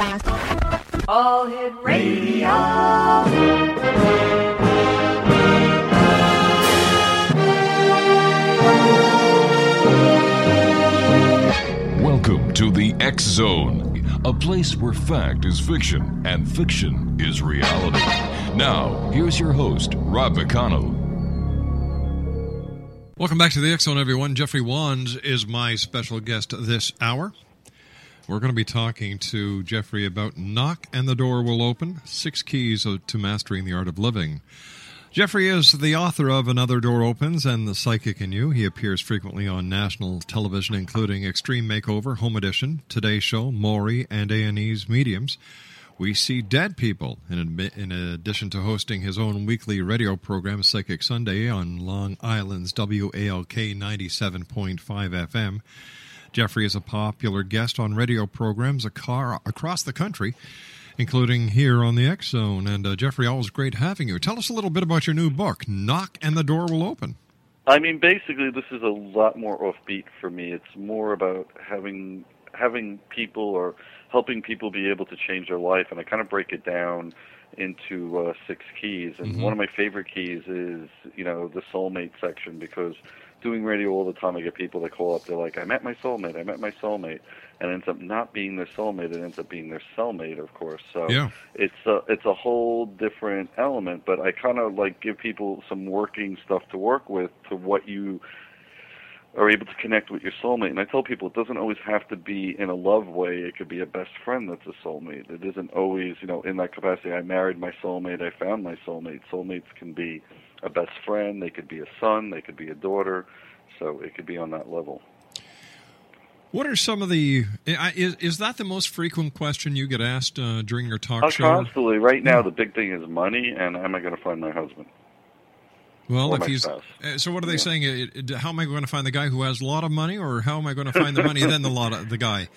All Hit Radio. Welcome to the X Zone, a place where fact is fiction and fiction is reality. Now, here's your host, Rob McConnell. Welcome back to the X Zone, everyone. Jeffrey Wands is my special guest this hour. We're going to be talking to Jeffrey about Knock and the Door Will Open Six Keys to Mastering the Art of Living. Jeffrey is the author of Another Door Opens and The Psychic in You. He appears frequently on national television, including Extreme Makeover, Home Edition, Today Show, Maury, and A&E's Mediums. We see dead people, in, addition to hosting his own weekly radio program, Psychic Sunday, on Long Island's WALK 97.5 FM. Jeffrey is a popular guest on radio programs across the country, including here on the X Zone. And uh, Jeffrey, always great having you. Tell us a little bit about your new book, Knock and the Door Will Open. I mean, basically, this is a lot more offbeat for me. It's more about having having people or helping people be able to change their life, and I kind of break it down into uh, six keys. And mm-hmm. one of my favorite keys is, you know, the soulmate section because doing radio all the time, I get people that call up. They're like, "I met my soulmate. I met my soulmate," and it ends up not being their soulmate. It ends up being their cellmate, of course. So yeah. it's a it's a whole different element. But I kind of like give people some working stuff to work with to what you are able to connect with your soulmate. And I tell people it doesn't always have to be in a love way. It could be a best friend that's a soulmate. It isn't always, you know, in that capacity. I married my soulmate. I found my soulmate. Soulmates can be a best friend. They could be a son. They could be a daughter. So it could be on that level. What are some of the? Is, is that the most frequent question you get asked uh, during your talk uh, show? Constantly. Right now, the big thing is money, and am I going to find my husband? Well, if he's spouse. Uh, so, what are they yeah. saying? How am I going to find the guy who has a lot of money, or how am I going to find the money then the lot of the guy?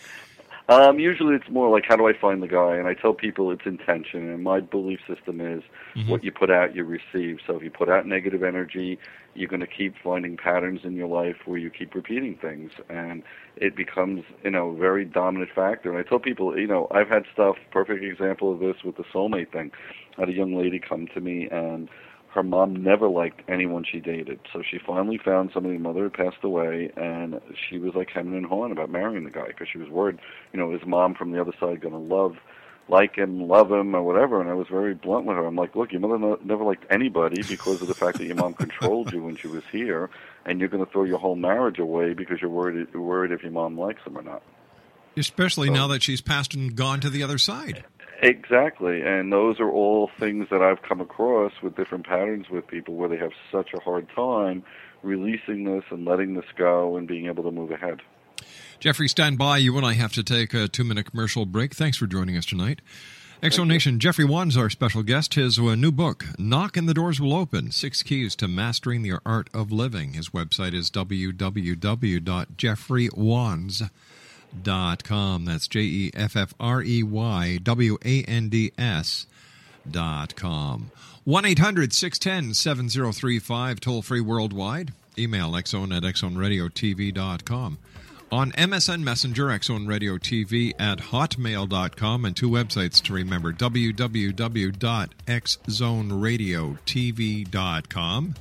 Um, usually, it's more like how do I find the guy, and I tell people it's intention. And my belief system is mm-hmm. what you put out, you receive. So if you put out negative energy, you're going to keep finding patterns in your life where you keep repeating things, and it becomes you know a very dominant factor. And I tell people, you know, I've had stuff. Perfect example of this with the soulmate thing. I had a young lady come to me and her mom never liked anyone she dated. So she finally found somebody. Mother had passed away, and she was like hemming and hawing about marrying the guy because she was worried, you know, his mom from the other side going to love, like him, love him, or whatever. And I was very blunt with her. I'm like, look, your mother no, never liked anybody because of the fact that your mom controlled you when she was here, and you're going to throw your whole marriage away because you're worried, you're worried if your mom likes him or not. Especially so, now that she's passed and gone to the other side. Exactly, and those are all things that I've come across with different patterns with people where they have such a hard time releasing this and letting this go and being able to move ahead. Jeffrey, stand by. You and I have to take a two minute commercial break. Thanks for joining us tonight. X Zone Nation, Jeffrey Wands, our special guest. His uh, new book, Knock and the Doors Will Open Six Keys to Mastering the Art of Living. His website is www.jeffreywands.com dot com. That's J E F F R E Y W A N D S dot com. 1 800 610 7035, toll free worldwide. Email xzone at xzoneradiotv.com. On MSN Messenger, xzoneradiotv at hotmail.com, and two websites to remember www.xzoneradiotv.com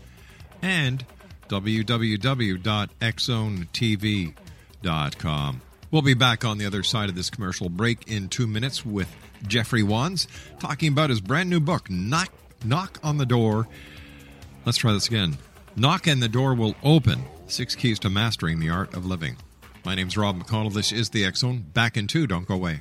and www.xzonetv.com. We'll be back on the other side of this commercial break in two minutes with Jeffrey Wands talking about his brand new book, Knock, Knock on the Door. Let's try this again. Knock and the Door Will Open Six Keys to Mastering the Art of Living. My name's Rob McConnell. This is the X Zone. Back in two. Don't go away.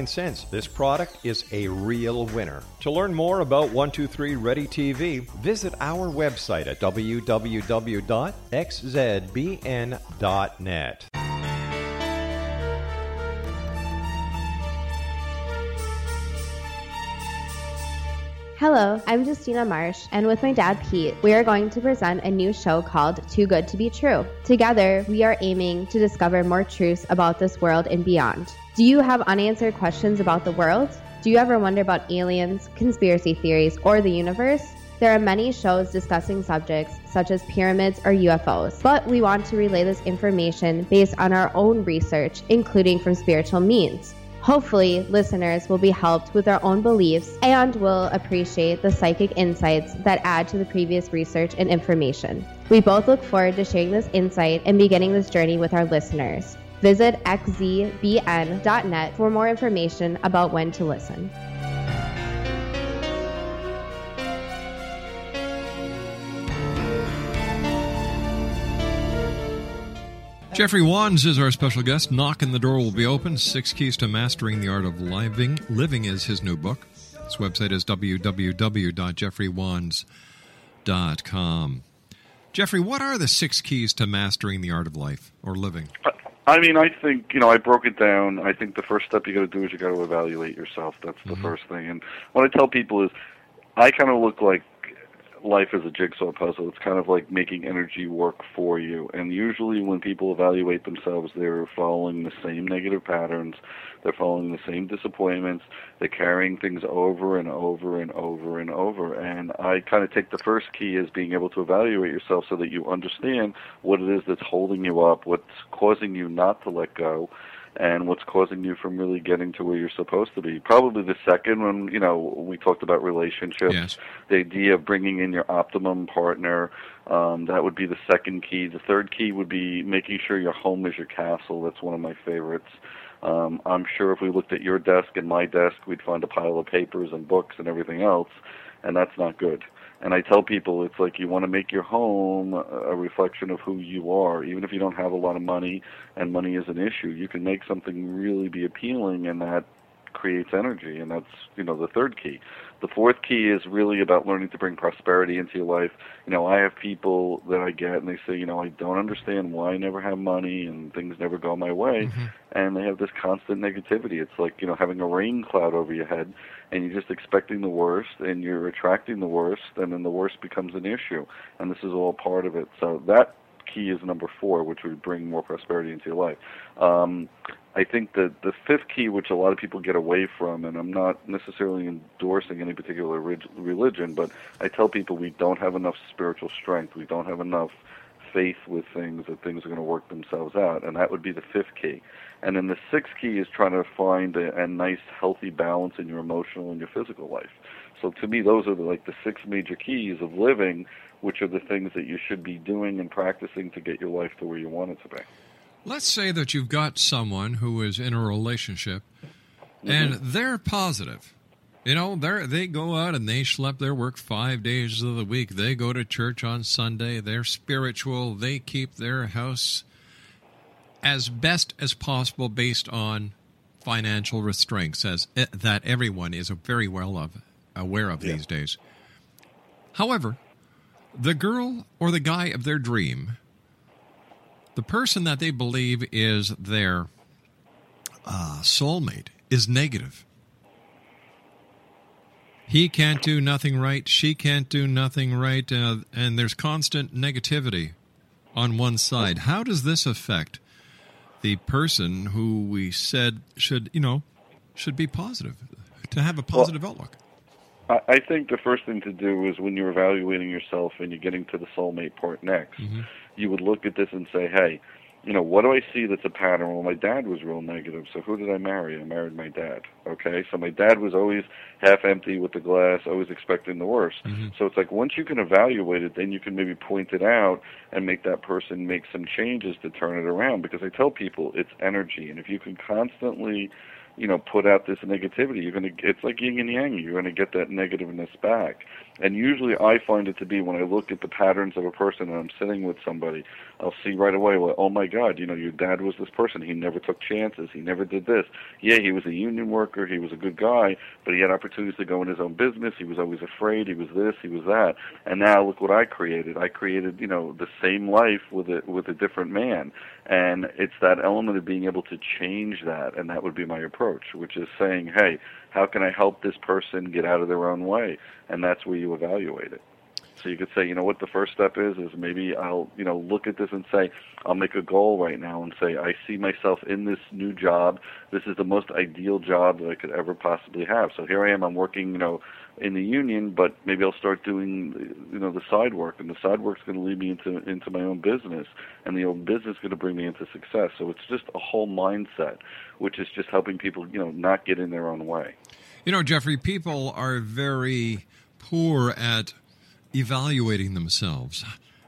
this product is a real winner. To learn more about 123 Ready TV, visit our website at www.xzbn.net. Hello, I'm Justina Marsh, and with my dad Pete, we are going to present a new show called Too Good to Be True. Together, we are aiming to discover more truths about this world and beyond. Do you have unanswered questions about the world? Do you ever wonder about aliens, conspiracy theories, or the universe? There are many shows discussing subjects such as pyramids or UFOs, but we want to relay this information based on our own research, including from spiritual means. Hopefully, listeners will be helped with their own beliefs and will appreciate the psychic insights that add to the previous research and information. We both look forward to sharing this insight and beginning this journey with our listeners. Visit xzbn.net for more information about when to listen. Jeffrey Wands is our special guest. Knock and the Door will be open. Six Keys to Mastering the Art of Living. Living is his new book. His website is www.jeffreywands.com. Jeffrey, what are the six keys to mastering the art of life or living? Uh, I mean, I think you know, I broke it down. I think the first step you got to do is you got to evaluate yourself. That's the mm-hmm. first thing. And what I tell people is, I kind of look like life is a jigsaw puzzle. It's kind of like making energy work for you. And usually, when people evaluate themselves, they're following the same negative patterns. They're following the same disappointments. They're carrying things over and over and over and over. And I kind of take the first key as being able to evaluate yourself so that you understand what it is that's holding you up, what's causing you not to let go and what's causing you from really getting to where you're supposed to be. Probably the second one, you know, we talked about relationships, Yes. the idea of bringing in your optimum partner. Um, that would be the second key. The third key would be making sure your home is your castle. That's one of my favorites. Um, I'm sure if we looked at your desk and my desk, we'd find a pile of papers and books and everything else, and that's not good. And I tell people it's like you want to make your home a reflection of who you are. Even if you don't have a lot of money and money is an issue, you can make something really be appealing and that creates energy and that's, you know, the third key. The fourth key is really about learning to bring prosperity into your life. You know, I have people that I get and they say, you know, I don't understand why I never have money and things never go my way and they have this constant negativity. It's like, you know, having a rain cloud over your head and you're just expecting the worst and you're attracting the worst and then the worst becomes an issue. And this is all part of it. So that key is number four, which would bring more prosperity into your life. Um, I think that the fifth key, which a lot of people get away from, and I'm not necessarily endorsing any particular religion, but I tell people we don't have enough spiritual strength, we don't have enough faith with things that things are going to work themselves out, and that would be the fifth key. And then the sixth key is trying to find a, a nice, healthy balance in your emotional and your physical life. So to me, those are the, like the six major keys of living, which are the things that you should be doing and practicing to get your life to where you want it to be. Let's say that you've got someone who is in a relationship and they're positive. You know, they they go out and they schlep their work five days of the week. They go to church on Sunday. They're spiritual. They keep their house as best as possible based on financial restraints, as eh, that everyone is very well of, aware of Yeah. these days. However, the girl or the guy of their dream, the person that they believe is their uh, soulmate, is negative. He can't do nothing right. She can't do nothing right. Uh, and there's constant negativity on one side. How does this affect the person who we said should, you know, should be positive, to have a positive outlook? I I think the first thing to do is when you're evaluating yourself and you're getting to the soulmate part next, you would look at this and say, hey, you know, what do I see that's a pattern? Well, my dad was real negative, so who did I marry? I married my dad. Okay, so my dad was always half empty with the glass, always expecting the worst. Mm-hmm. So it's like once you can evaluate it, then you can maybe point it out and make that person make some changes to turn it around. Because I tell people it's energy, and if you can constantly you know, put out this negativity, you're going to, it's like yin and yang, you're going to get that negativeness back. And usually I find it to be when I look at the patterns of a person and I'm sitting with somebody, I'll see right away, well, oh my God, you know, your dad was this person. He never took chances. He never did this. Yeah, he was a union worker. He was a good guy, but he had opportunities to go in his own business. He was always afraid. He was this, he was that. And now look what I created. I created, you know, the same life with a, with a different man. And it's that element of being able to change that, and that would be my approach, which is saying, hey, how can I help this person get out of their own way? And that's where you evaluate it. So you could say, you know what the first step is is maybe I'll, you know, look at this and say, I'll make a goal right now and say I see myself in this new job. This is the most ideal job that I could ever possibly have. So here I am, I'm working, you know, in the union, but maybe I'll start doing, you know, the side work, and the side work's going to lead me into into my own business, and the own business is going to bring me into success. So it's just a whole mindset, which is just helping people, you know, not get in their own way. You know, Jeffrey, people are very poor at evaluating themselves.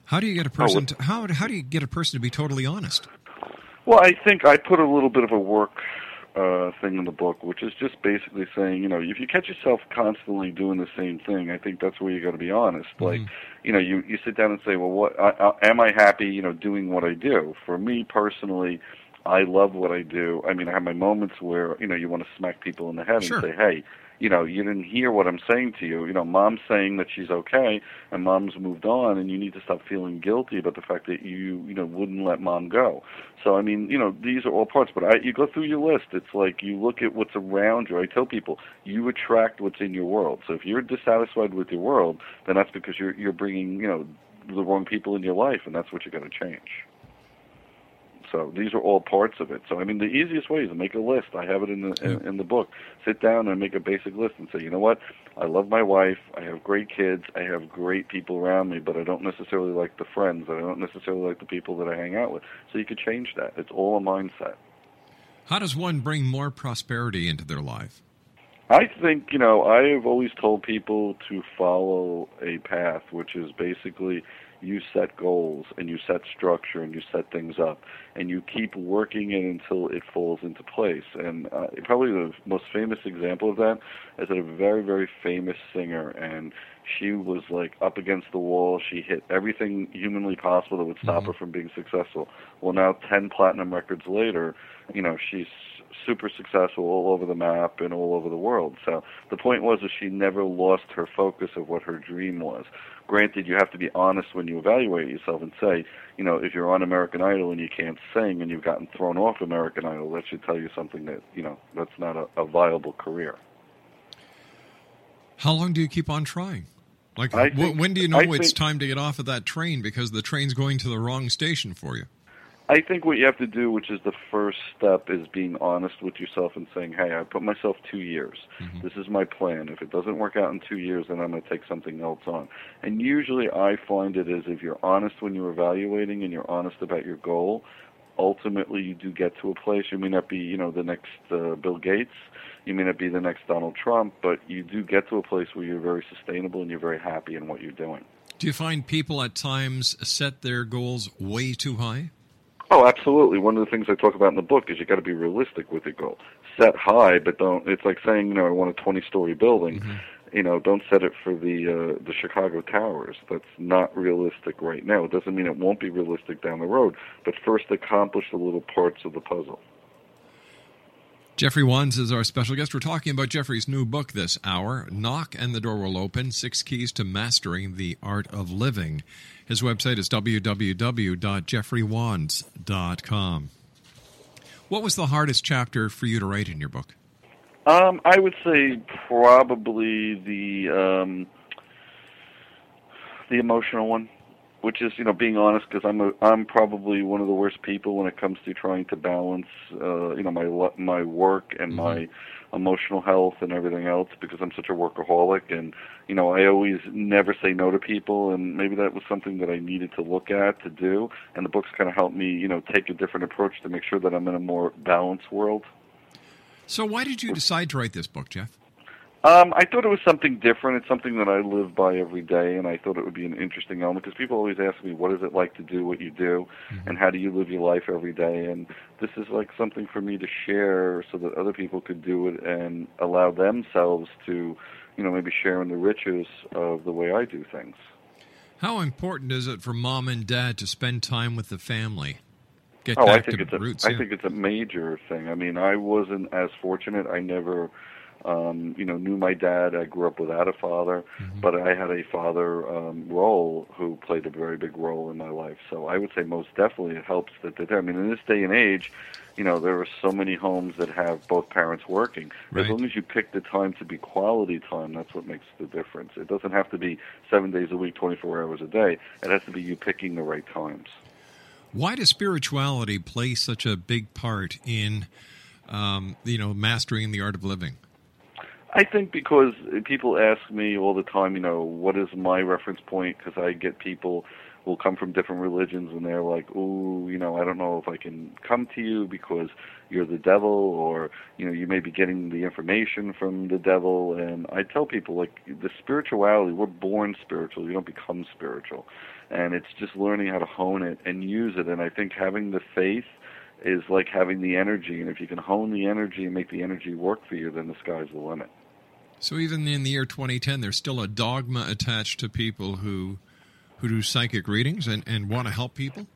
How do you get a oh, person? to, how how do you get a person to be totally honest? Well, I think I put a little bit of a work uh, thing in the book, which is just basically saying, you know, if you catch yourself constantly doing the same thing, I think that's where you got to be honest. Like, you know, you you sit down and say, well, what I, I, am I happy? You know, doing what I do. For me personally, I love what I do. I mean, I have my moments where you know you want to smack people in the head Sure. and say, hey. You know, you didn't hear what I'm saying to you. You know, mom's saying that she's okay, and mom's moved on, and you need to stop feeling guilty about the fact that you, you know, wouldn't let mom go. So I mean, you know, these are all parts. But I, you go through your list. It's like you look at what's around you. I tell people you attract what's in your world. So if you're dissatisfied with your world, then that's because you're you're bringing you know the wrong people in your life, and that's what you got to change. So these are all parts of it. So I mean, the easiest way is to make a list. I have it in the in, in the book. Sit down and make a basic list and say, you know what? I love my wife. I have great kids. I have great people around me, but I don't necessarily like the friends. I don't necessarily like the people that I hang out with. So you could change that. It's all a mindset. How does one bring more prosperity into their life? I think, you know, I have always told people to follow a path, which is basically you set goals and you set structure and you set things up and you keep working it until it falls into place. And uh, probably the most famous example of that is that a very, very famous singer and she was like up against the wall. She hit everything humanly possible that would stop her from being successful. Well, now 10 platinum records later, you know, she's super successful all over the map and all over the world. So the point was that she never lost her focus of what her dream was. Granted, you have to be honest when you evaluate yourself and say, you know, if you're on American Idol and you can't sing and you've gotten thrown off American Idol, that should tell you something that, you know, that's not a, a viable career. How long do you keep on trying? Like, think- when do you know I it's think- time to get off of that train because the train's going to the wrong station for you? I think what you have to do, which is the first step, is being honest with yourself and saying, "Hey, I put myself two years. Mm-hmm. This is my plan. If it doesn't work out in two years, then I'm going to take something else on." And usually, I find it is if you're honest when you're evaluating and you're honest about your goal, ultimately you do get to a place. You may not be, you know, the next uh, Bill Gates. You may not be the next Donald Trump, but you do get to a place where you're very sustainable and you're very happy in what you're doing. Do you find people at times set their goals way too high? Oh, absolutely. One of the things I talk about in the book is you got to be realistic with your goal. Set high, but don't. It's like saying, you know, I want a 20-story building. You know, don't set it for the uh, the Chicago Towers. That's not realistic right now. It doesn't mean it won't be realistic down the road. But first, accomplish the little parts of the puzzle. Jeffrey Wands is our special guest. We're talking about Jeffrey's new book this hour, Knock and the Door Will Open Six Keys to Mastering the Art of Living. His website is www.jeffreywands.com. What was the hardest chapter for you to write in your book? Um, I would say probably the um, the emotional one, which is you know being honest because I'm a, I'm probably one of the worst people when it comes to trying to balance uh, you know my my work and my emotional health and everything else because I'm such a workaholic and you know I always never say no to people and maybe that was something that I needed to look at to do and the books kind of helped me you know take a different approach to make sure that I'm in a more balanced world. So, why did you decide to write this book, Jeff? Um, I thought it was something different. It's something that I live by every day, and I thought it would be an interesting element because people always ask me, "What is it like to do what you do, and how do you live your life every day?" And this is like something for me to share so that other people could do it and allow themselves to, you know, maybe share in the riches of the way I do things. How important is it for mom and dad to spend time with the family? Get oh, I back think to it's a, roots. I think it's a major thing. I mean, I wasn't as fortunate. I never, um, you know, knew my dad. I grew up without a father, Mm-hmm. but I had a father um, role who played a very big role in my life. So I would say most definitely it helps that they're there. I mean, in this day and age, you know, there are so many homes that have both parents working. Right. As long as you pick the time to be quality time, that's what makes the difference. It doesn't have to be seven days a week, 24 hours a day. It has to be you picking the right times. Why does spirituality play such a big part in, um, you know, mastering the art of living? I think because people ask me all the time, you know, what is my reference point? Because I get people will come from different religions and they're like, "Ooh, you know, I don't know if I can come to you because you're the devil, or you know, you may be getting the information from the devil." And I tell people like the spirituality, we're born spiritual. You don't become spiritual, and it's just learning how to hone it and use it. And I think having the faith is like having the energy, and if you can hone the energy and make the energy work for you, then the sky's the limit. So even in the year 2010, there's still a dogma attached to people who who do psychic readings and, and want to help people.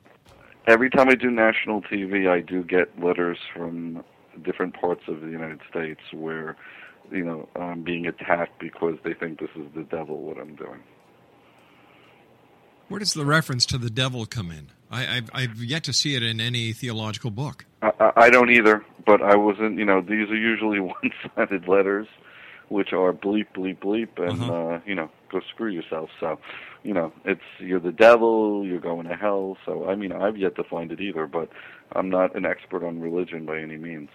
Every time I do national TV, I do get letters from different parts of the United States where, you know, I'm being attacked because they think this is the devil what I'm doing. Where does the reference to the devil come in? I, I've, I've yet to see it in any theological book. I, I I don't either, but I wasn't. You know, these are usually one-sided letters, which are bleep, bleep, bleep, and Uh-huh. uh, you know, go screw yourself. So, you know, it's you're the devil, you're going to hell. So, I mean, I've yet to find it either, but I'm not an expert on religion by any means.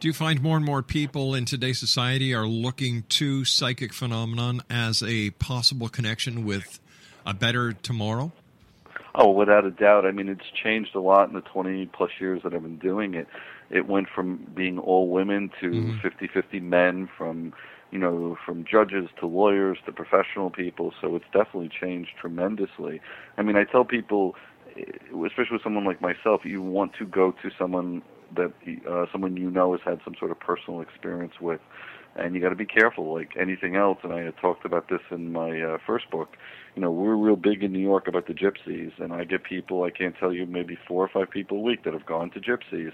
Do you find more and more people in today's society are looking to psychic phenomenon as a possible connection with a better tomorrow? Oh, without a doubt. I mean, it's changed a lot in the 20 plus years that I've been doing it. It went from being all women to Mhm. 50-50 men, from you know, from judges to lawyers to professional people. So it's definitely changed tremendously. I mean, I tell people, eh, especially with someone like myself, you want to go to someone that uh, someone you know has had some sort of personal experience with, and you got to be careful. Like anything else, and I had talked about this in my uh, first book. You know, we're real big in New York about the gypsies, and I get people. I can't tell you maybe four or five people a week that have gone to gypsies,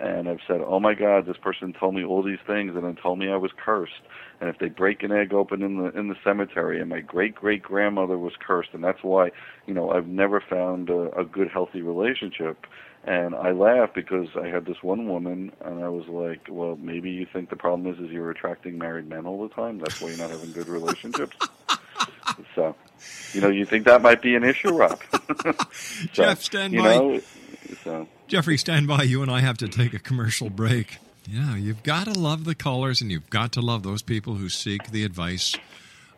and I've said, "Oh my God, this person told me all these things, and then told me I was cursed." And if they break an egg open in the in the cemetery, and my great great grandmother was cursed, and that's why, you know, I've never found a, a good healthy relationship. And I laugh because I had this one woman, and I was like, "Well, maybe you think the problem is is you're attracting married men all the time. That's why you're not having good relationships." so, you know, you think that might be an issue, Rob? so, Jeff, stand you by. know, So Jeffrey, stand by. You and I have to take a commercial break. Yeah, you've got to love the callers and you've got to love those people who seek the advice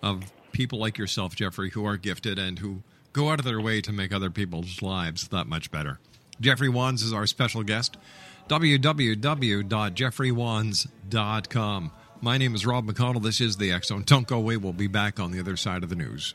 of people like yourself, Jeffrey, who are gifted and who go out of their way to make other people's lives that much better. Jeffrey Wands is our special guest. www.jeffreywands.com. My name is Rob McConnell. This is the X Zone. Don't go away. We'll be back on the other side of the news.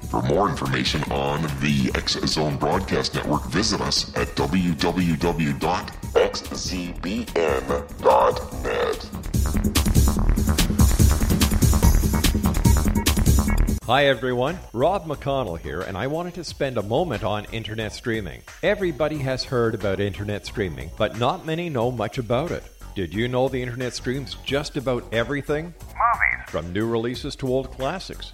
For more information on the X Zone Broadcast Network, visit us at www.xzbn.net. Hi everyone, Rob McConnell here, and I wanted to spend a moment on internet streaming. Everybody has heard about internet streaming, but not many know much about it. Did you know the internet streams just about everything? Movies, From new releases to old classics.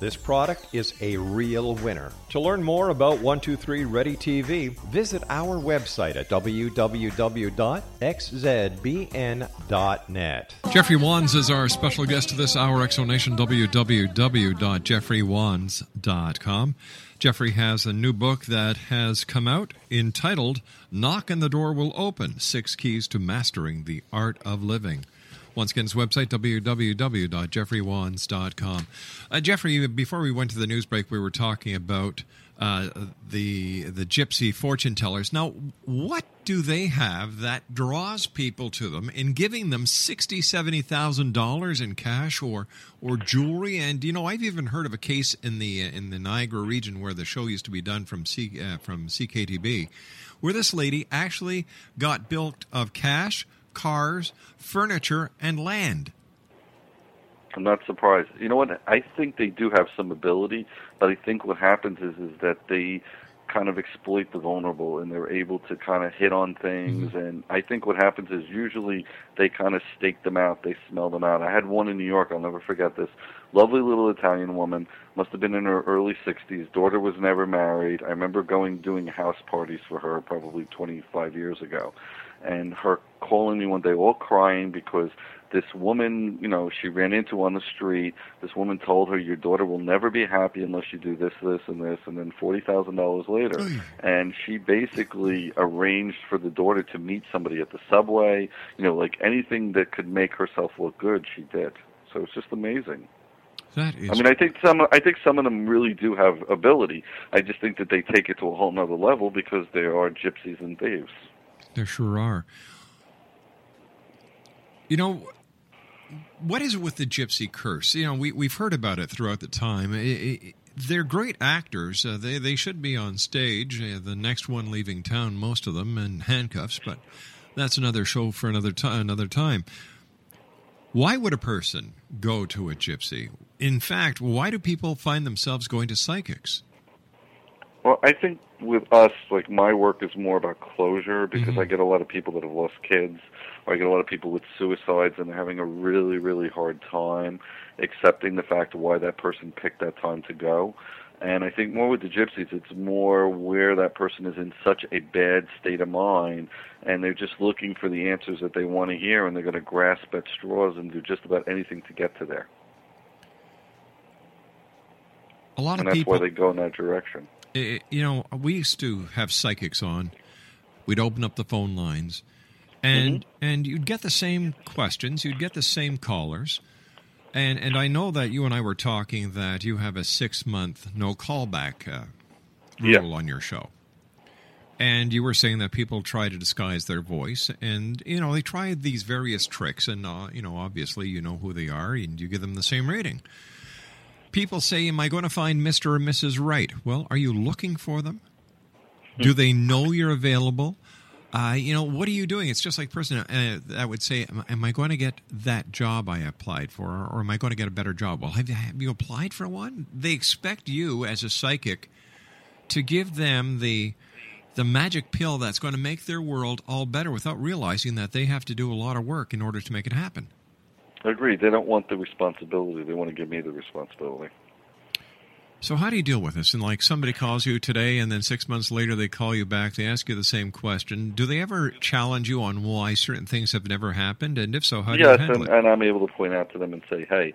this product is a real winner. To learn more about 123 Ready TV, visit our website at www.xzbn.net. Jeffrey Wands is our special guest to this hour, X Zone Nation, www.jeffreywands.com. Jeffrey has a new book that has come out entitled Knock and the Door Will Open Six Keys to Mastering the Art of Living. Once again, his website, www.jeffreywands.com. Uh, Jeffrey, before we went to the news break, we were talking about uh, the the gypsy fortune tellers. Now, what do they have that draws people to them in giving them sixty, seventy thousand dollars in cash or or jewelry? And you know, I've even heard of a case in the in the Niagara region where the show used to be done from C, uh, from CKTB, where this lady actually got built of cash, cars, furniture, and land. I'm not surprised. You know what? I think they do have some ability, but I think what happens is is that they kind of exploit the vulnerable and they're able to kind of hit on things mm-hmm. and I think what happens is usually they kind of stake them out, they smell them out. I had one in New York, I'll never forget this. Lovely little Italian woman, must have been in her early 60s. Daughter was never married. I remember going doing house parties for her probably 25 years ago. And her calling me one day all crying because this woman, you know, she ran into on the street. This woman told her, "Your daughter will never be happy unless you do this, this, and this." And then forty thousand dollars later, and she basically arranged for the daughter to meet somebody at the subway. You know, like anything that could make herself look good, she did. So it's just amazing. That is I mean, I think some. I think some of them really do have ability. I just think that they take it to a whole nother level because they are gypsies and thieves. There sure are. You know, what is it with the gypsy curse? You know, we, we've heard about it throughout the time. I I they're great actors. Uh, they, they should be on stage. Uh, the next one leaving town, most of them, in handcuffs, but that's another show for another, ti another time. Why would a person go to a gypsy? In fact, why do people find themselves going to psychics? Well, I think with us, like my work is more about closure because mm-hmm. I get a lot of people that have lost kids, or I get a lot of people with suicides and they're having a really, really hard time accepting the fact of why that person picked that time to go. And I think more with the gypsies, it's more where that person is in such a bad state of mind, and they're just looking for the answers that they want to hear, and they're going to grasp at straws and do just about anything to get to there. A lot And of that's people. why they go in that direction. I- you know, we used to have psychics on. We'd open up the phone lines, and and you'd get the same questions. You'd get the same callers, and and I know that you and I were talking that you have a six month no callback uh, Yeah. rule on your show. And you were saying that people try to disguise their voice, and you know they try these various tricks, and uh, you know obviously you know who they are, and you give them the same rating. People say, "Am I going to find Mister or Mrs. Right?" Well, are you looking for them? Do they know you're available? Uh, you know, what are you doing? It's just like person uh, that would say, am, am I going to get that job I applied for, or am I going to get a better job? Well, have you, have you applied for one? They expect you as a psychic to give them the the magic pill that's going to make their world all better without realizing that they have to do a lot of work in order to make it happen. Agreed. They don't want the responsibility. They want to give me the responsibility. So how do you deal with this? And like somebody calls you today, and then six months later they call you back. They ask you the same question. Do they ever challenge you on why certain things have never happened? And if so, how do yes, you handle and, it? and I'm able to point out to them and say, hey,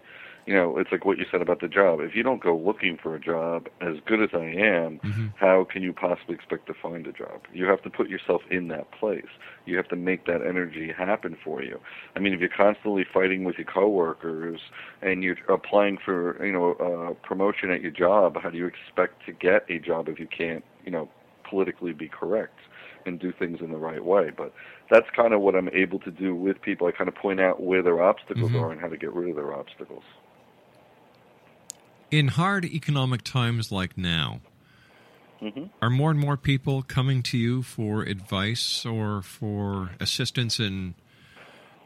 you know, it's like what you said about the job. If you don't go looking for a job, as good as I am, Mm-hmm. how can you possibly expect to find a job? You have to put yourself in that place. You have to make that energy happen for you. I mean, if you're constantly fighting with your coworkers and you're applying for, you know, uh, promotion at your job, how do you expect to get a job if you can't, you know, politically be correct? and do things in the right way. But that's kind of what I'm able to do with people. I kind of point out where their obstacles Mhm. are and how to get rid of their obstacles. In hard economic times like now, hmm are more and more people coming to you for advice or for assistance in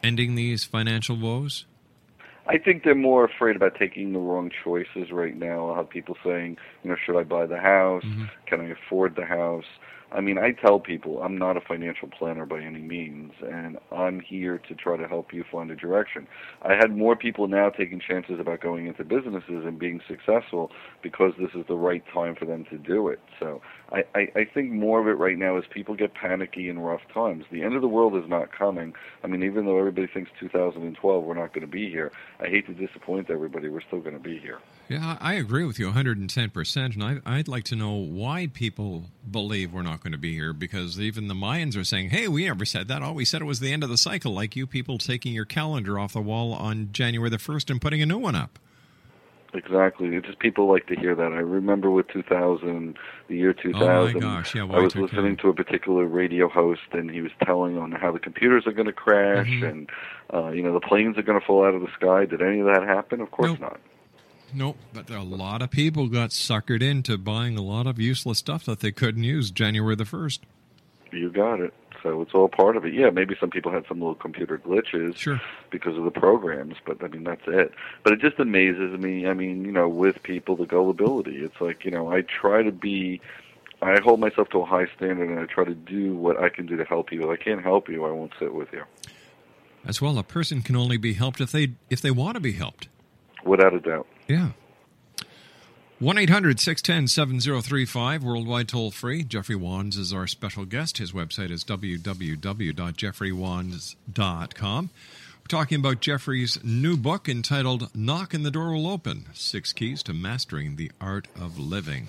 ending these financial woes? I think they're more afraid about taking the wrong choices right now. I'll have people saying, you know, should I buy the house? Mhm. Can I afford the house? I mean, I tell people I'm not a financial planner by any means, and I'm here to try to help you find a direction. I had more people now taking chances about going into businesses and being successful because this is the right time for them to do it. So I, I, I think more of it right now is people get panicky in rough times. The end of the world is not coming. I mean, even though everybody thinks 2012 we're not going to be here, I hate to disappoint everybody. We're still going to be here. Yeah, I agree with you 110%. And I, I'd like to know why people believe we're not going to be here because even the Mayans are saying, hey, we never said that. All we said it was the end of the cycle, like you people taking your calendar off the wall on January the 1st and putting a new one up. Exactly. It's just people like to hear that. I remember with 2000, the year 2000. Oh, my gosh, yeah, I was Y2K. listening to a particular radio host, and he was telling on how the computers are going to crash, Mhm. and uh, you know the planes are going to fall out of the sky. Did any of that happen? Of course Nope. not. Nope, but a lot of people got suckered into buying a lot of useless stuff that they couldn't use January the 1st. You got it. So it's all part of it. Yeah, maybe some people had some little computer glitches Sure. because of the programs, but I mean that's it. But it just amazes me. I mean, you know, with people the gullibility. It's like you know, I try to be. I hold myself to a high standard, and I try to do what I can do to help you. If I can't help you, I won't sit with you, As well, a person can only be helped if they if they want to be helped. without a doubt. Yeah. 1 800 610 7035, worldwide toll free. Jeffrey Wands is our special guest. His website is www.jeffreywands.com. We're talking about Jeffrey's new book entitled Knock and the Door Will Open Six Keys to Mastering the Art of Living.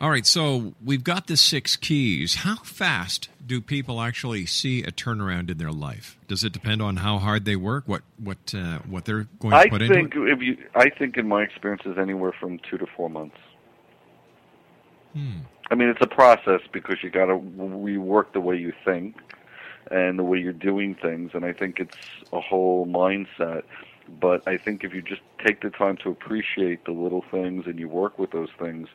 All right, so we've got the six keys. How fast do people actually see a turnaround in their life? Does it depend on how hard they work, what what uh, what they're going to I put think into it? if you, I think in my experience is anywhere from two to four months. Hmm. I mean, it's a process because you got to rework the way you think and the way you're doing things, and I think it's a whole mindset. But I think if you just take the time to appreciate the little things and you work with those things,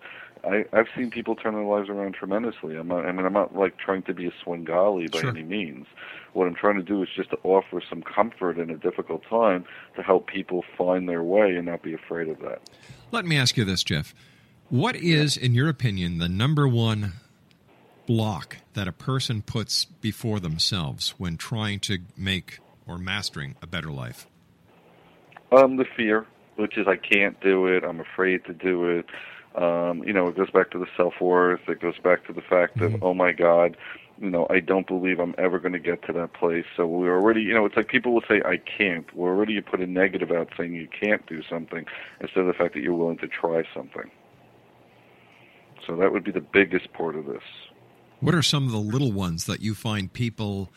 I, I've seen people turn their lives around tremendously. I'm not, I mean, I'm not like trying to be a Svengali by Sure. any means. What I'm trying to do is just to offer some comfort in a difficult time to help people find their way and not be afraid of that. Let me ask you this, Jeff. What is, in your opinion, the number one block that a person puts before themselves when trying to make or mastering a better life? Um, the fear, which is I can't do it. I'm afraid to do it. Um, you know, it goes back to the self worth. It goes back to the fact Mhm. of, oh my God, you know, I don't believe I'm ever going to get to that place. So we're already, you know, it's like people will say I can't. We're already you put a negative out saying you can't do something instead of the fact that you're willing to try something. So that would be the biggest part of this. What are some of the little ones that you find people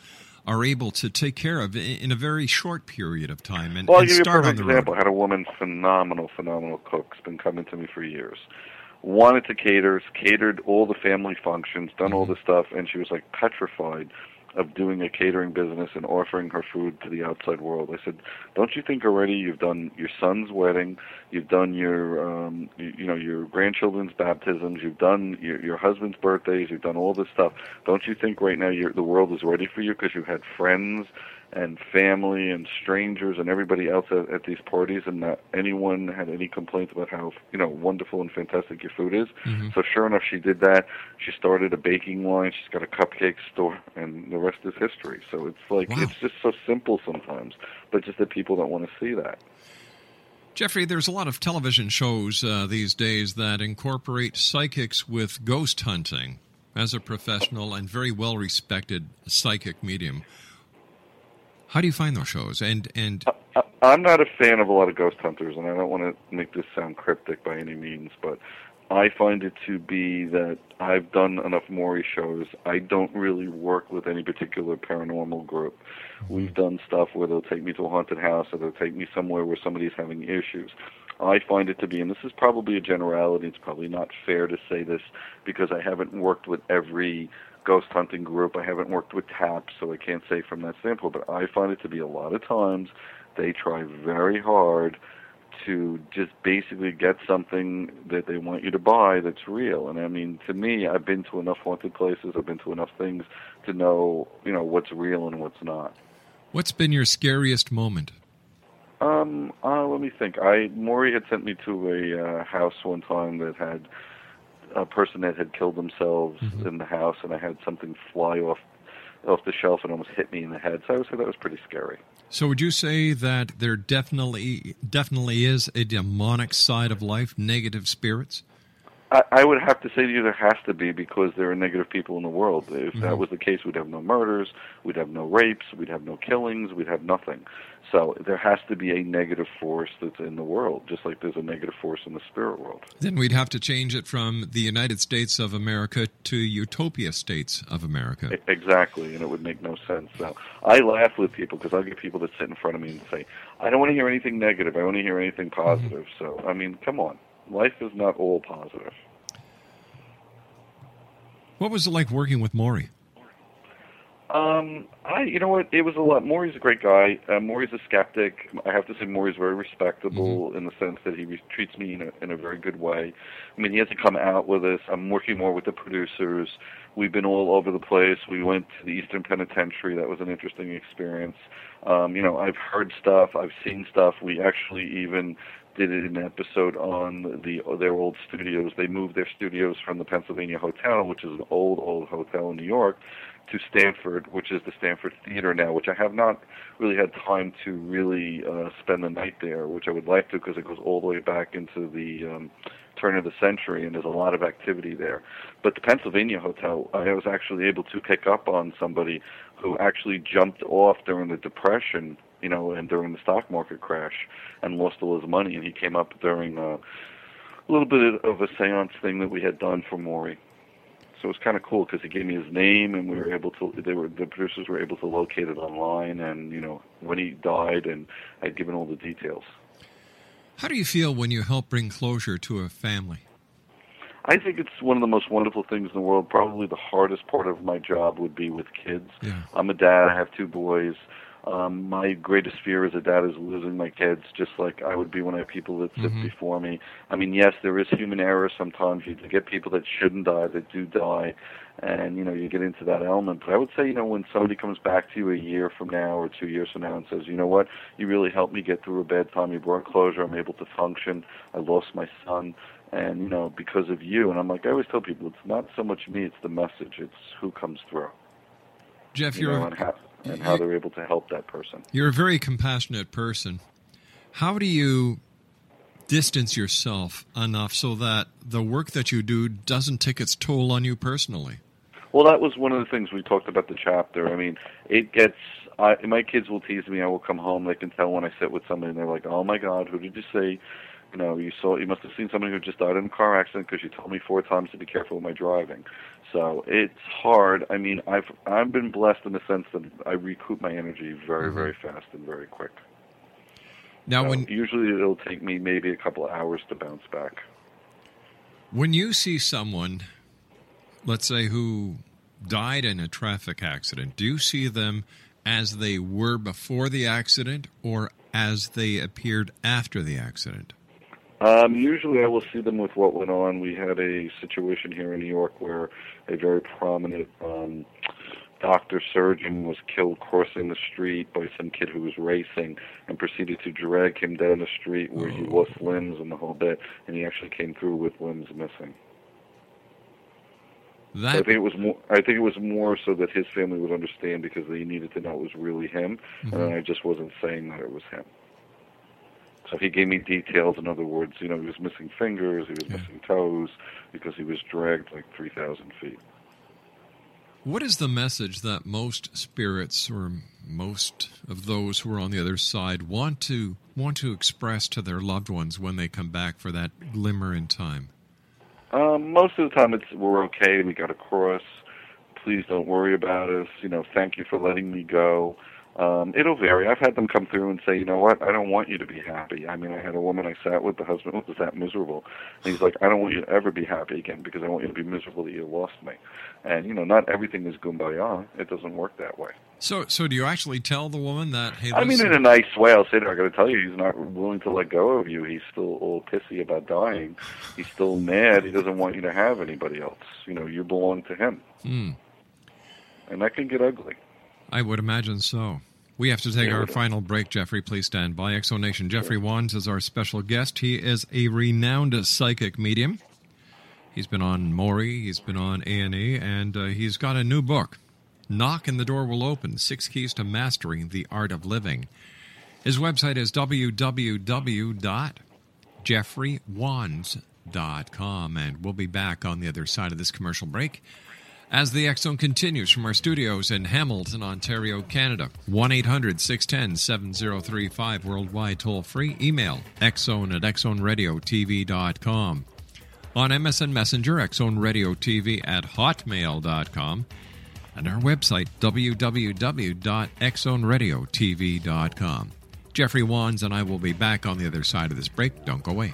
are able to take care of in a very short period of time and, Well, I'll and give you a on the example. I had a woman, phenomenal, phenomenal cook, has been coming to me for years. wanted to cater, catered all the family functions, done all mm-hmm. the stuff, and she was like petrified of doing a catering business and offering her food to the outside world. I said, "Don't you think already you've done your son's wedding, you've done your um you, you know your grandchildren's baptisms, you've done your your husband's birthdays, you've done all this stuff. Don't you think right now you're, the world is ready for you because you had friends and family and strangers and everybody else at, at these parties and not anyone had any complaints about how you know wonderful and fantastic your food is Mhm. so sure enough she did that she started a baking line she's got a cupcake store and the rest is history so it's like Wow. it's just so simple sometimes but just that people don't want to see that Jeffrey, there's a lot of television shows uh, these days that incorporate psychics with ghost hunting as a professional and very well respected psychic medium. How do you find those shows? And and I, I'm not a fan of a lot of ghost hunters, and I don't want to make this sound cryptic by any means, but I find it to be that I've done enough Maury shows. I don't really work with any particular paranormal group. Mm-hmm. We've done stuff where they'll take me to a haunted house or they'll take me somewhere where somebody's having issues. I find it to be, and this is probably a generality, it's probably not fair to say this because I haven't worked with every ghost hunting group. I haven't worked with TAPS, so I can't say from that standpoint, but I find it to be a lot of times they try very hard to just basically get something that they want you to buy that's real. And I mean, to me, I've been to enough haunted places, I've been to enough things to know, you know, what's real and what's not. what's been your scariest moment? Um, uh, let me think. I Maury had sent me to a uh, house one time that had a person that had killed themselves mm-hmm. in the house, and I had something fly off off the shelf and almost hit me in the head. So I would say that was pretty scary. So would you say that there definitely definitely is a demonic side of life, negative spirits? I, I would have to say to you there has to be because there are negative people in the world. If that Mhm. was the case, we'd have no murders, we'd have no rapes, we'd have no killings, we'd have nothing. So there has to be a negative force that's in the world, just like there's a negative force in the spirit world. Then we'd have to change it from the United States of America to Utopia States of America. Exactly, and it would make no sense. So I laugh with people because I'll get people that sit in front of me and say, "I don't want to hear anything negative. I want to hear anything positive." So I mean, come on, life is not all positive. What was it like working with Maury? Um, I, you know what? It was a lot. Maury's a great guy. Uh, Maury's a skeptic. I have to say, Maury's very respectable in the sense that he re- treats me in a, in a very good way. I mean, he hasn't come out with us. I'm working more with the producers. We've been all over the place. We went to the Eastern Penitentiary. That was an interesting experience. Um, you know, I've heard stuff. I've seen stuff. We actually even did an episode on the their old studios. They moved their studios from the Pennsylvania Hotel, which is an old old hotel in New York, to Stamford, which is the Stamford Theater now, which I have not really had time to really uh, spend the night there, which I would like to because it goes all the way back into the um, turn of the century and there's a lot of activity there. But the Pennsylvania Hotel, I was actually able to pick up on somebody who actually jumped off during the Depression, you know, and during the stock market crash and lost all his money, and he came up during uh, a little bit of a seance thing that we had done for Maury. So it was kind of cool because he gave me his name, and we were able to. They were the producers were able to locate it online, and you know when he died, and I'd given all the details. How do you feel when you help bring closure to a family? I think it's one of the most wonderful things in the world. Probably the hardest part of my job would be with kids. Yeah. I'm a dad. I have two boys. Um, my greatest fear as a dad is losing my kids, just like I would be when I have people that sit Mhm. before me. I mean, yes, there is human error sometimes. You get people that shouldn't die that do die, and you know you get into that element. But I would say, you know, when somebody comes back to you a year from now or two years from now and says, you know what, you really helped me get through a bad time. You brought closure. I'm able to function. I lost my son and you know because of you and i'm like i always tell people it's not so much me it's the message it's who comes through Jeff, you you're know, and how, they're able to help that person. You're a very compassionate person. How do you distance yourself enough so that the work that you do doesn't take its toll on you personally? well that was one of the things we talked about the chapter. I mean it gets I, my kids will tease me. I will come home. They can tell when i sit with somebody and they're like oh my god who did you say you know you saw you must have seen somebody who just died in a car accident because you told me four times to be careful with my driving so it's hard i mean i've i've been blessed in the sense that i recoup my energy very mm-hmm. very fast and very quick Now, So when usually it'll take me maybe a couple of hours to bounce back. When you see someone, let's say, who died in a traffic accident, do you see them as they were before the accident or as they appeared after the accident? Um, usually, I will see them with what went on. We had a situation here in New York where a very prominent um, doctor surgeon was killed crossing the street by some kid who was racing and proceeded to drag him down the street where he lost limbs and the whole bit, and he actually came through with limbs missing. That I think it was more. I think it was more so that his family would understand because they needed to know it was really him, Mm-hmm. and I just wasn't saying that it was him. So he gave me details. In other words, you know, he was missing fingers, he was missing toes, because he was dragged like three thousand feet. What is the message that most spirits or most of those who are on the other side want to want to express to their loved ones when they come back for that glimmer in time? Um, most of the time, it's we're okay. We got across. Please don't worry about us. You know, thank you for letting me go. Um, it'll vary. I've had them come through and say, you know what, I don't want you to be happy. I mean, I had a woman I sat with, the husband was that miserable. And he's like, I don't want you to ever be happy again because I want you to be miserable that you lost me. And, you know, not everything is kumbaya. It doesn't work that way. So, so do you actually tell the woman that? Hey, I mean, in a nice way, I'll say to her, I got to tell you, he's not willing to let go of you. He's still all pissy about dying. He's still mad. He doesn't want you to have anybody else. You know, you belong to him. Hmm. And that can get ugly. I would imagine so. We have to take our final break, Jeffrey. Please stand by. X Zone Nation. Jeffrey Wands is our special guest. He is a renowned psychic medium. He's been on Maury, he's been on A&E, and uh, he's got a new book, Knock and the Door Will Open, Six Keys to Mastering the Art of Living. His website is www.jeffreywands.com, and we'll be back on the other side of this commercial break as the X Zone continues from our studios in Hamilton, Ontario, Canada. 1 800 610 7035, worldwide toll free. Email xzone at xzoneradiotv.com. On MSN Messenger, Xzone Radio TV at hotmail.com. And our website, www.xzoneradiotv.com. Jeffrey Wands and I will be back on the other side of this break. Don't go away.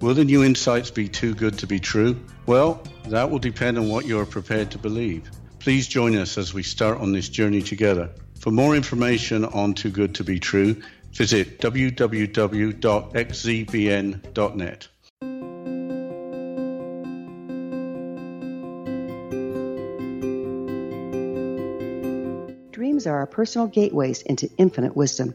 Will the new insights be too good to be true? Well, that will depend on what you are prepared to believe. Please join us as we start on this journey together. For more information on Too Good to Be True, visit www.xzbn.net. Dreams are our personal gateways into infinite wisdom.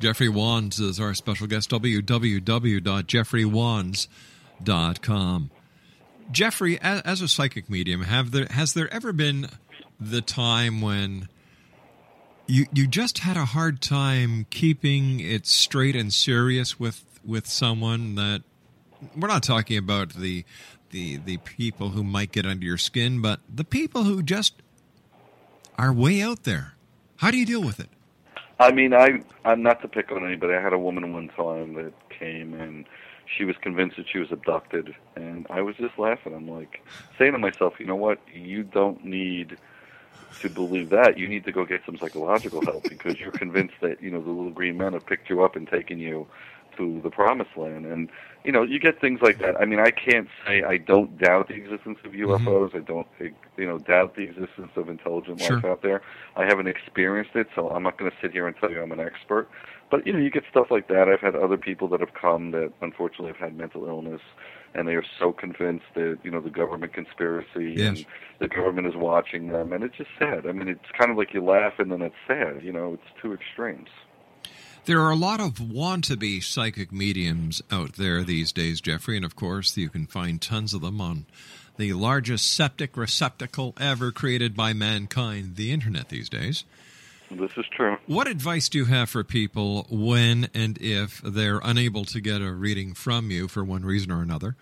Jeffrey Wands is our special guest, www.jeffreywands.com. Jeffrey, as, a psychic medium, have there has there ever been the time when you you just had a hard time keeping it straight and serious with with someone that we're not talking about the the the people who might get under your skin, but the people who just are way out there. How do you deal with it? I mean, I I'm not to pick on anybody. I had a woman one time that came and she was convinced that she was abducted, and I was just laughing. I'm like saying to myself, you know what? You don't need to believe that. You need to go get some psychological help because you're convinced that you know the little green men have picked you up and taken you to the promised land. And you know, you get things like that. I mean, I can't say I don't doubt the existence of mm-hmm. UFOs. I don't, you know, doubt the existence of intelligent Sure. life out there. I haven't experienced it, so I'm not going to sit here and tell you I'm an expert. But you know, you get stuff like that. I've had other people that have come that unfortunately have had mental illness, and they are so convinced that you know the government conspiracy Yes. and the government is watching them, and it's just sad. I mean, it's kind of like you laugh and then it's sad. You know, it's two extremes. There are a lot of want-to-be psychic mediums out there these days, Jeffrey, and of course you can find tons of them on the largest septic receptacle ever created by mankind, the internet these days. This is true. What advice do you have for people when and if they're unable to get a reading from you for one reason or another,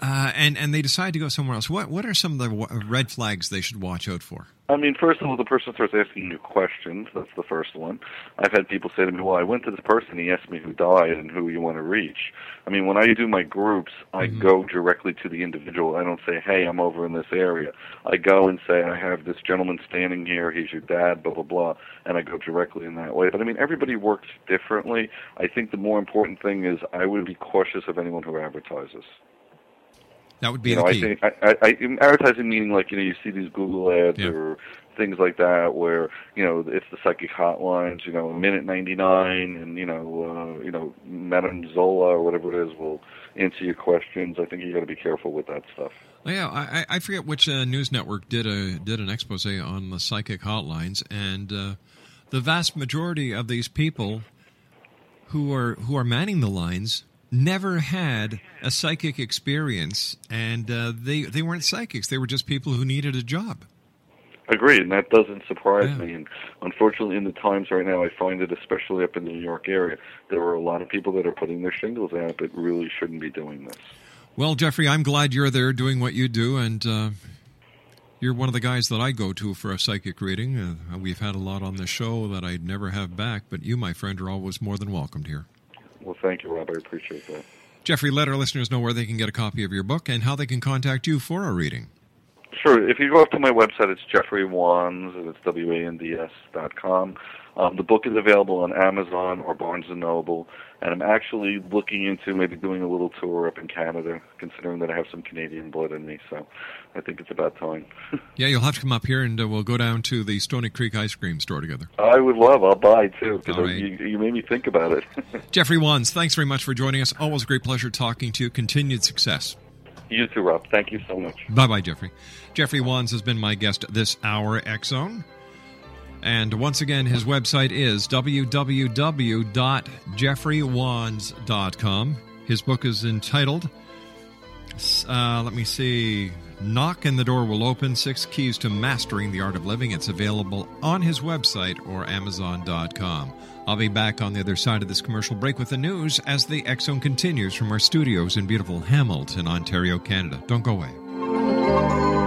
uh, and and they decide to go somewhere else? What what are some of the w- red flags they should watch out for? I mean, first of all, the person starts asking you questions. That's the first one. I've had people say to me, "Well, I went to this person. He asked me who died and who you want to reach." I mean, when I do my groups, I go directly to the individual. I don't say, "Hey, I'm over in this area." I go and say, "I have this gentleman standing here. He's your dad." Blah blah blah, and I go directly in that way. But I mean, everybody works differently. I think the more important thing is I would be cautious of anyone who advertises. That would be you the key. I think I, I, I, advertising meaning like you know you see these Google ads Yeah. or things like that where you know it's the psychic hotlines, you know, minute ninety nine, and you know, uh, you know, Madame Zola or whatever it is will answer your questions. I think you got to be careful with that stuff. Yeah, I, I- I forget which uh, news network did a did an expose on the psychic hotlines, and uh, the vast majority of these people who are who are manning the lines never had a psychic experience, and uh, they they weren't psychics; they were just people who needed a job. Agreed, and that doesn't surprise Yeah. me. And unfortunately, in the times right now, I find it, especially up in the New York area, there are a lot of people that are putting their shingles out that really shouldn't be doing this. Well, Jeffrey, I'm glad you're there doing what you do, and uh, you're one of the guys that I go to for a psychic reading. Uh, we've had a lot on the show that I'd never have back, but you, my friend, are always more than welcomed here. Well, thank you, Rob. I appreciate that. Jeffrey, let our listeners know where they can get a copy of your book and how they can contact you for a reading. Sure. If you go up to my website, it's Jeffrey Wands, and it's W A N D S dot com. Um, the book is available on Amazon or Barnes and Noble, and I'm actually looking into maybe doing a little tour up in Canada, considering that I have some Canadian blood in me. So I think it's about time. Yeah, you'll have to come up here and uh, we'll go down to the Stony Creek ice cream store together. I would love. I'll buy too because All right. you, you made me think about it. Jeffrey Wands, thanks very much for joining us. Always a great pleasure talking to you. Continued success. you too, Rob. Thank you so much. Bye bye, Jeffrey. Jeffrey Wands has been my guest this hour, Zone. And once again, his website is www.jeffreywands.com. His book is entitled, uh, let me see, Knock and the Door Will Open Six Keys to Mastering the Art of Living. It's available on his website or Amazon.com. I'll be back on the other side of this commercial break with the news as the X Zone continues from our studios in beautiful Hamilton, Ontario, Canada. Don't go away.